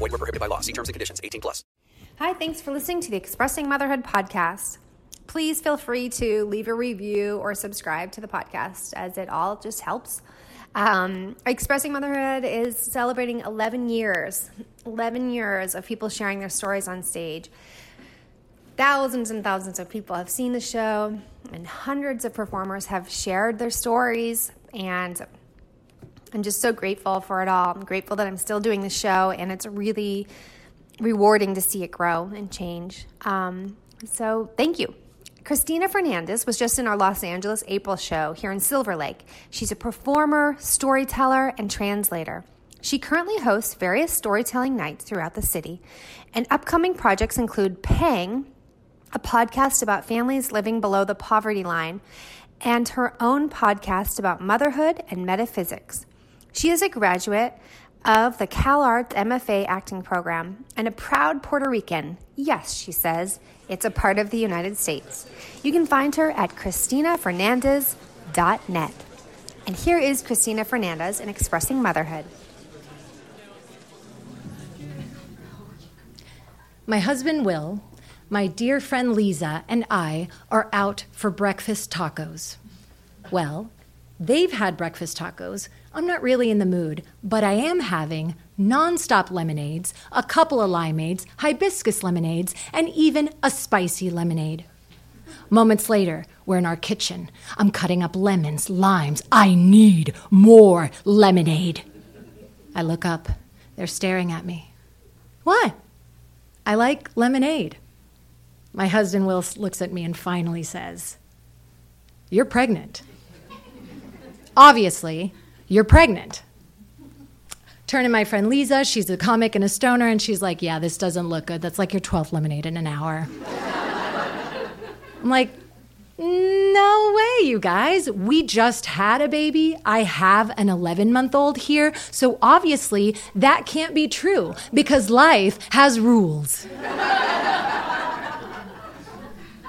Void were prohibited by law. See terms and conditions. 18 plus. Hi, thanks for listening to the Expressing Motherhood podcast. Please feel free to leave a review or subscribe to the podcast, as it all just helps. Um, Expressing Motherhood is celebrating 11 years, 11 years of people sharing their stories on stage. Thousands and thousands of people have seen the show, and hundreds of performers have shared their stories. And I'm just so grateful for it all. I'm grateful that I'm still doing the show, and it's really rewarding to see it grow and change. Um, so, thank you. Cristina Fernandez was just in our Los Angeles April show here in Silver Lake. She's a performer, storyteller, and translator. She currently hosts various storytelling nights throughout the city, and upcoming projects include Pang, a podcast about families living below the poverty line, and her own podcast about motherhood and metaphysics. She is a graduate of the CalArts MFA acting program and a proud Puerto Rican. Yes, she says, it's a part of the United States. You can find her at CristinaFernandez.net. And here is Cristina Fernandez in Expressing Motherhood. My husband Will, my dear friend Lisa, and I are out for breakfast tacos. Well, they've had breakfast tacos. I'm not really in the mood, but I am having nonstop lemonades, a couple of limeades, hibiscus lemonades, and even a spicy lemonade. Moments later, we're in our kitchen. I'm cutting up lemons, limes. I need more lemonade. I look up. They're staring at me. What? I like lemonade. My husband Will looks at me and finally says, You're pregnant. Obviously, you're pregnant. Turn to my friend Lisa. She's a comic and a stoner, and she's like, Yeah, this doesn't look good. That's like your 12th lemonade in an hour. I'm like, no way, you guys. We just had a baby. I have an 11 month old here. So obviously, that can't be true because life has rules.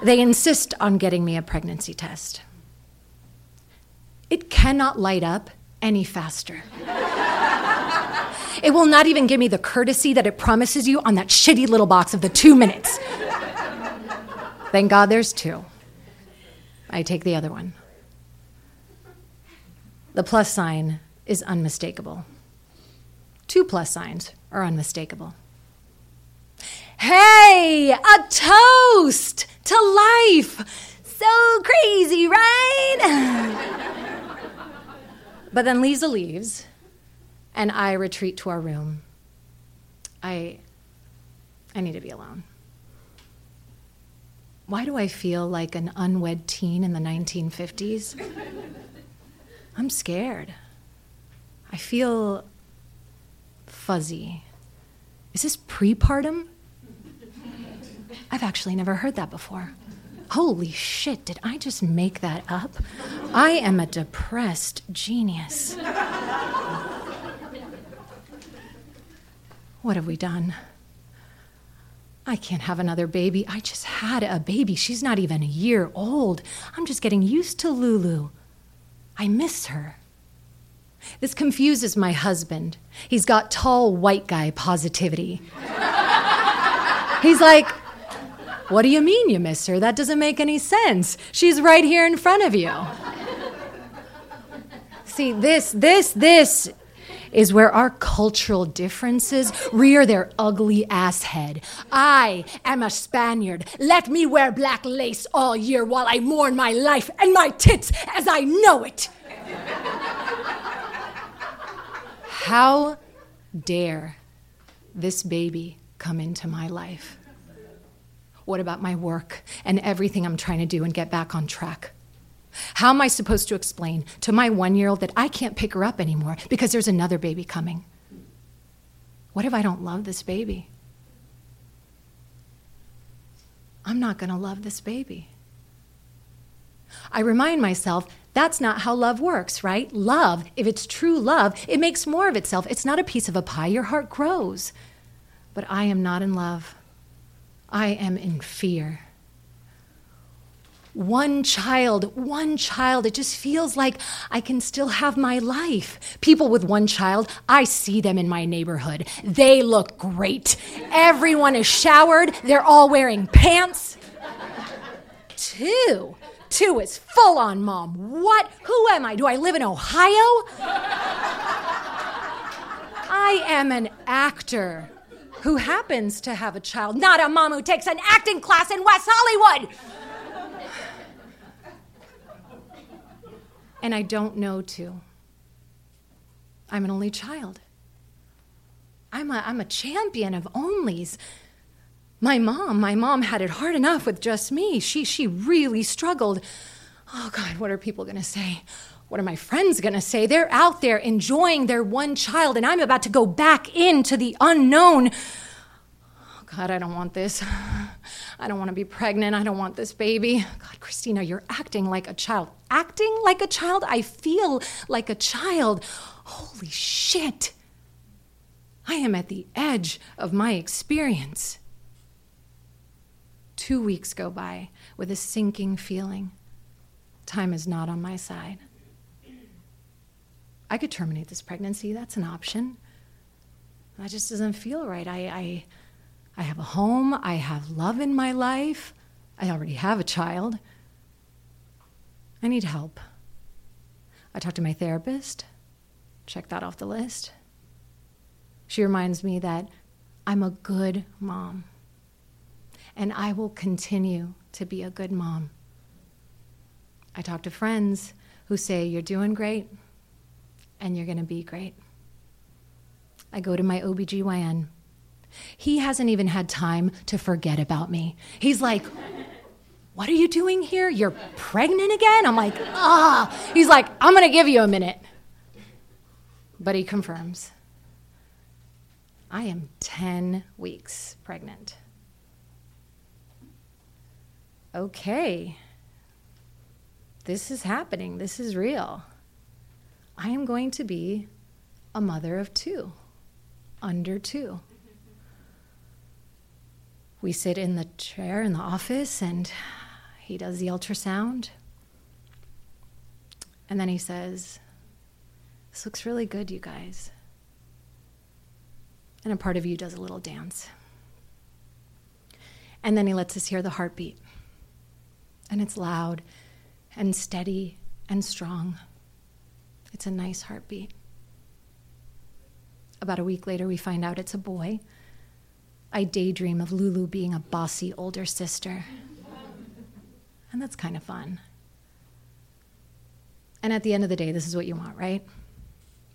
they insist on getting me a pregnancy test. It cannot light up any faster. it will not even give me the courtesy that it promises you on that shitty little box of the two minutes. Thank God there's two. I take the other one. The plus sign is unmistakable. Two plus signs are unmistakable. Hey, a toast to life! So crazy, right? but then Lisa leaves, and I retreat to our room. I, I need to be alone. Why do I feel like an unwed teen in the 1950s? I'm scared. I feel fuzzy. Is this prepartum? I've actually never heard that before. Holy shit, did I just make that up? I am a depressed genius. What have we done? I can't have another baby. I just had a baby. She's not even a year old. I'm just getting used to Lulu. I miss her. This confuses my husband. He's got tall white guy positivity. He's like, What do you mean you miss her? That doesn't make any sense. She's right here in front of you. See, this, this, this is where our cultural differences rear their ugly ass head. I am a Spaniard. Let me wear black lace all year while I mourn my life and my tits as I know it. How dare this baby come into my life? What about my work and everything I'm trying to do and get back on track? How am I supposed to explain to my one year old that I can't pick her up anymore because there's another baby coming? What if I don't love this baby? I'm not going to love this baby. I remind myself that's not how love works, right? Love, if it's true love, it makes more of itself. It's not a piece of a pie, your heart grows. But I am not in love. I am in fear. One child, one child, it just feels like I can still have my life. People with one child, I see them in my neighborhood. They look great. Everyone is showered, they're all wearing pants. Two. Two is full on mom. What? Who am I? Do I live in Ohio? I am an actor who happens to have a child, not a mom who takes an acting class in West Hollywood. and I don't know to. I'm an only child. I'm a, I'm a champion of onlys. My mom, my mom had it hard enough with just me. She, she really struggled. Oh God, what are people gonna say? What are my friends gonna say? They're out there enjoying their one child, and I'm about to go back into the unknown. Oh God, I don't want this. I don't want to be pregnant. I don't want this baby. God, Cristina, you're acting like a child. Acting like a child? I feel like a child. Holy shit. I am at the edge of my experience. Two weeks go by with a sinking feeling. Time is not on my side. I could terminate this pregnancy, that's an option. That just doesn't feel right. I, I I have a home, I have love in my life, I already have a child. I need help. I talked to my therapist, check that off the list. She reminds me that I'm a good mom, and I will continue to be a good mom. I talk to friends who say, You're doing great, and you're going to be great. I go to my OBGYN he hasn't even had time to forget about me. He's like, What are you doing here? You're pregnant again? I'm like, Ah. He's like, I'm going to give you a minute. But he confirms I am 10 weeks pregnant. Okay. This is happening. This is real. I am going to be a mother of two, under two we sit in the chair in the office and he does the ultrasound. And then he says, This looks really good, you guys. And a part of you does a little dance. And then he lets us hear the heartbeat. And it's loud and steady and strong. It's a nice heartbeat. About a week later, we find out it's a boy I daydream of Lulu being a bossy older sister. And that's kind of fun. And at the end of the day, this is what you want, right?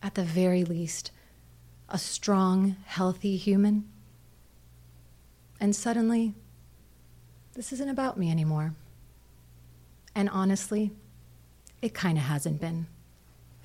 At the very least, a strong, healthy human. And suddenly, this isn't about me anymore. And honestly, it kind of hasn't been